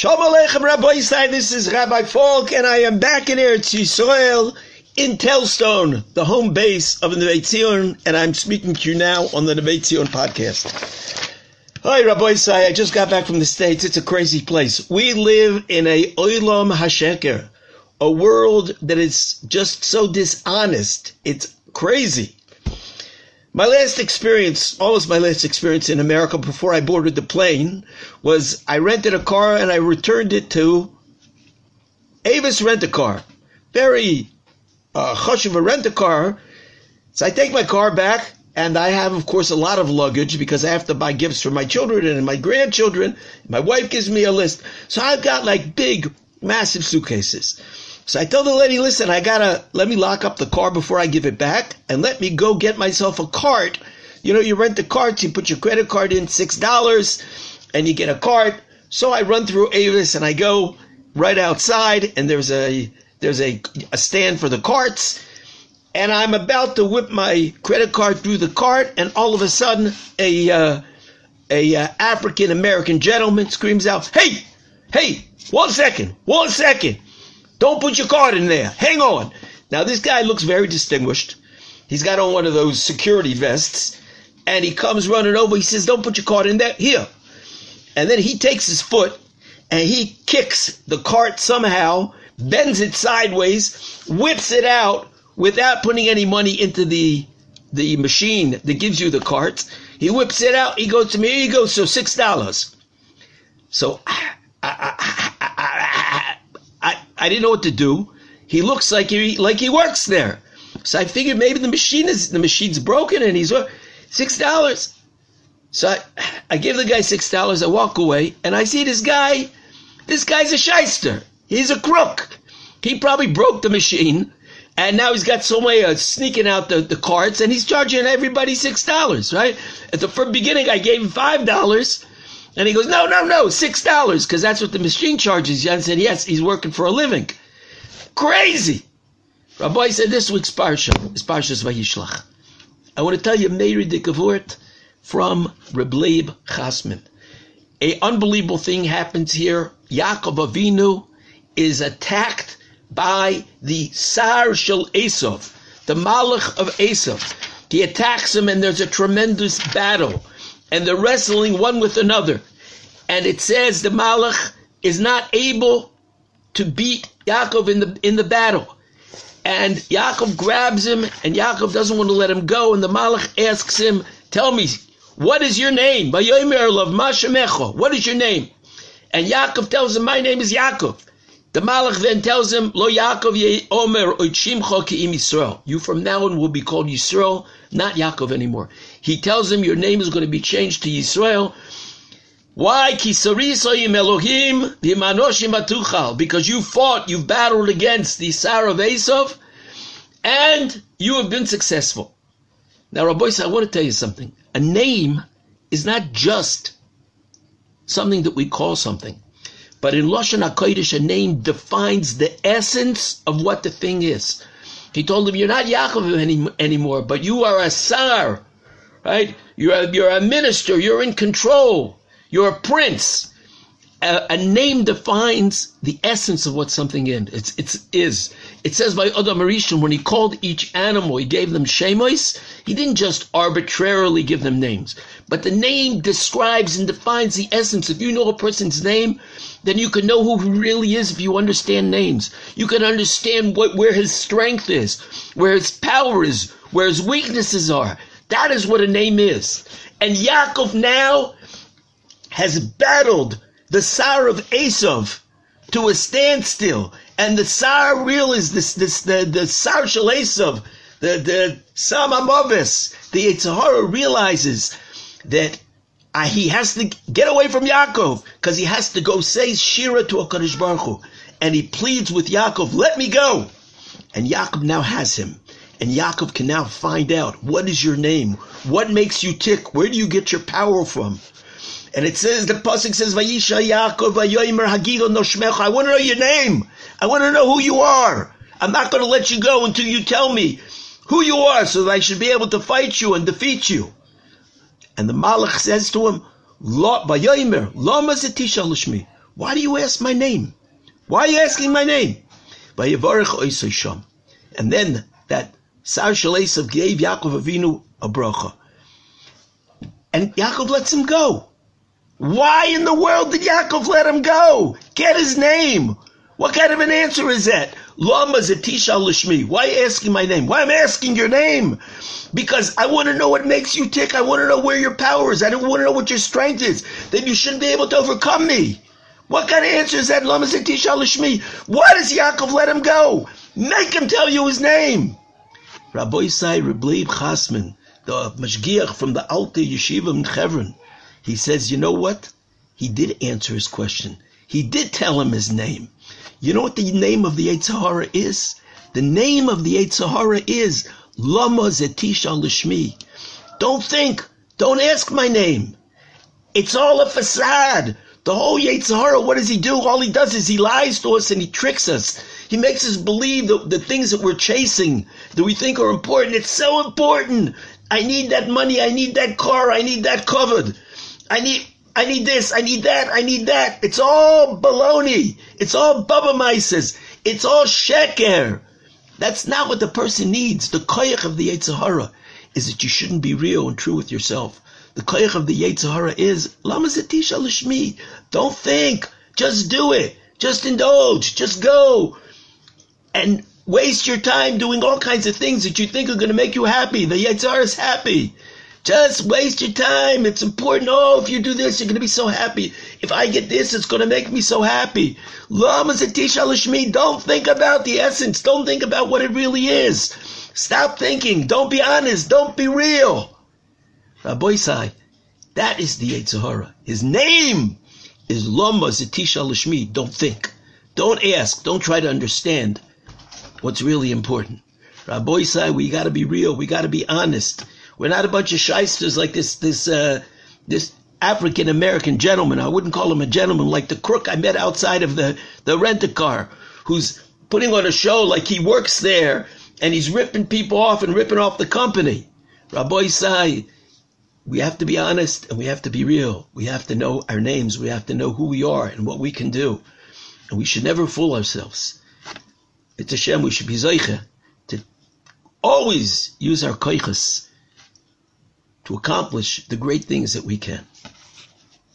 Shalom Aleichem Rabbosai, this is Rabbi Falk, and I am back in Eretz Yisrael in Telz Stone, the home base of the Tzion, and I'm speaking to you now on the Neve Tzion podcast. Hi Rabbosai, I just got back from the States. It's a crazy place. We live in a Olam HaSheker, a world that is just so dishonest. It's crazy. My last experience, almost my last experience in America before I boarded the plane, was I rented a car and I returned it to Avis Rent a Car. Very uh, hush of a rent a car. So I take my car back and I have, of course, a lot of luggage because I have to buy gifts for my children and my grandchildren. My wife gives me a list. So I've got like big, massive suitcases. So I tell the lady, listen, I gotta let me lock up the car before I give it back and let me go get myself a cart. You know, you rent the carts, you put your credit card in six dollars and you get a cart. So I run through Avis and I go right outside and there's a there's a, a stand for the carts and I'm about to whip my credit card through the cart and all of a sudden a uh, a uh, African American gentleman screams out, "Hey, hey, one second, one second." Don't put your card in there. Hang on. Now, this guy looks very distinguished. He's got on one of those security vests, and he comes running over. He says, Don't put your card in there. Here. And then he takes his foot and he kicks the cart somehow, bends it sideways, whips it out without putting any money into the the machine that gives you the carts. He whips it out. He goes to me. Here you go. So six dollars. So I didn't know what to do. He looks like he like he works there. So I figured maybe the machine is the machine's broken and he's uh, six dollars. So I, I give the guy six dollars. I walk away and I see this guy. This guy's a shyster. He's a crook. He probably broke the machine, and now he's got some way of sneaking out the, the carts, and he's charging everybody six dollars. Right at the first beginning, I gave him five dollars. And he goes, no, no, no, six dollars, because that's what the machine charges. Jan said, yes, he's working for a living. Crazy. Rabbi said this week's parsha is Parshas Vayishlach. I want to tell you Meiri de Kavurt from Reb Leib Chasman. A unbelievable thing happens here. Yaakov Avinu is attacked by the Sar Shel Esav, the Malach of Esav. He attacks him and there's a tremendous battle and they're wrestling one with another. And it says the Malach is not able to beat Yaakov in the in the battle. And Yaakov grabs him, and Yaakov doesn't want to let him go. And the Malach asks him, "Tell me, what is your name?" What is your name? And Yaakov tells him, "My name is Yaakov." The Malach then tells him, "Lo Yaakov ye Omer Oichimcha Ki'im Yisrael." You from now on will be called Yisrael, not Yaakov anymore. He tells him, "Your name is going to be changed to Yisrael." Why? Because you fought, you've battled against the Sar of Esav, and you have been successful. Now, Rabbi, I want to tell you something. A name is not just something that we call something. But in Lashon HaKodesh, a name defines the essence of what the thing is. He told him, you're not Yaakov any, anymore, but you are a Sar, right? You're a, you're a minister, you're in control, you're a prince. A, a, name defines the essence of what something is. It's, it's, is. It says by Adam HaRishon, when he called each animal, he gave them shemos, he didn't just arbitrarily give them names, but the name describes and defines the essence. If you know a person's name, then you can know who he really is if you understand names. You can understand what, where his strength is, where his power is, where his weaknesses are. That is what a name is. And Yaakov now has battled the Sar of Esav to a standstill. And the Sar real is this, this, the, the Sar Shel Esav, the, the Samamovis, the Yetzer Hara realizes that uh, he has to get away from Yaakov because he has to go say Shira to HaKadosh Baruch Hu. And he pleads with Yaakov, let me go. And Yaakov now has him. And Yaakov can now find out what is your name? What makes you tick? Where do you get your power from? And it says, the Pasuk says, Vayisha Yaakov Vayoimer Hagido Noshmecha. I want to know your name. I want to know who you are. I'm not going to let you go until you tell me who you are so that I should be able to fight you and defeat you. And the Malach says to him, Vayoimer, Lama Zetisha Lishmi. Why do you ask my name? Why are you asking my name? And then that Sar Shel Esav gave Yaakov Avinu a bracha. And Yaakov lets him go. Why in the world did Yaakov let him go? Get his name. What kind of an answer is that? Lama Zetisha Lishmi. Why asking my name? Why am I asking your name? Because I want to know what makes you tick. I want to know where your power is. I don't want to know what your strength is. Then you shouldn't be able to overcome me. What kind of answer is that? Lama Zetisha Lishmi. Why does Yaakov let him go? Make him tell you his name. Rabbi Isai Reb Leib Chasman, the Mashgiach from the Alta Yeshiva in Chevron, he says, you know what? He did answer his question. He did tell him his name. You know what the name of the Yetzer Hara is? The name of the Yetzer Hara is Lama Zetisha Lishmi. Don't think. Don't ask my name. It's all a facade. The whole Yetzer Hara, what does he do? All he does is he lies to us and he tricks us. He makes us believe that the things that we're chasing, that we think are important, it's so important. I need that money. I need that car. I need that covered. I need, I need this, I need that, I need that. It's all baloney. It's all bubbe meises. It's all sheker. That's not what the person needs. The koyach of the Yetzer Hara is that you shouldn't be real and true with yourself. The koyach of the Yetzer Hara is lama zetisha lishmi. Don't think. Just do it. Just indulge. Just go. And waste your time doing all kinds of things that you think are going to make you happy. The Yetzer Hara is happy. Just waste your time. It's important. Oh, if you do this, you're going to be so happy. If I get this, it's going to make me so happy. Don't think about the essence. Don't think about what it really is. Stop thinking. Don't be honest. Don't be real. Rabbosai, that is the Yetzer Hara. His name is Lama Zetisha Lishmi. Don't think. Don't ask. Don't try to understand what's really important. Rabbosai, we got to be real. We got to be honest. We're not a bunch of shysters like this this uh, this African American gentleman. I wouldn't call him a gentleman like the crook I met outside of the the rent a car, who's putting on a show like he works there and he's ripping people off and ripping off the company. Rabbosai, we have to be honest and we have to be real. We have to know our names. We have to know who we are and what we can do. And we should never fool ourselves. It's a shame we should be zeicha to always use our koiches to accomplish the great things that we can.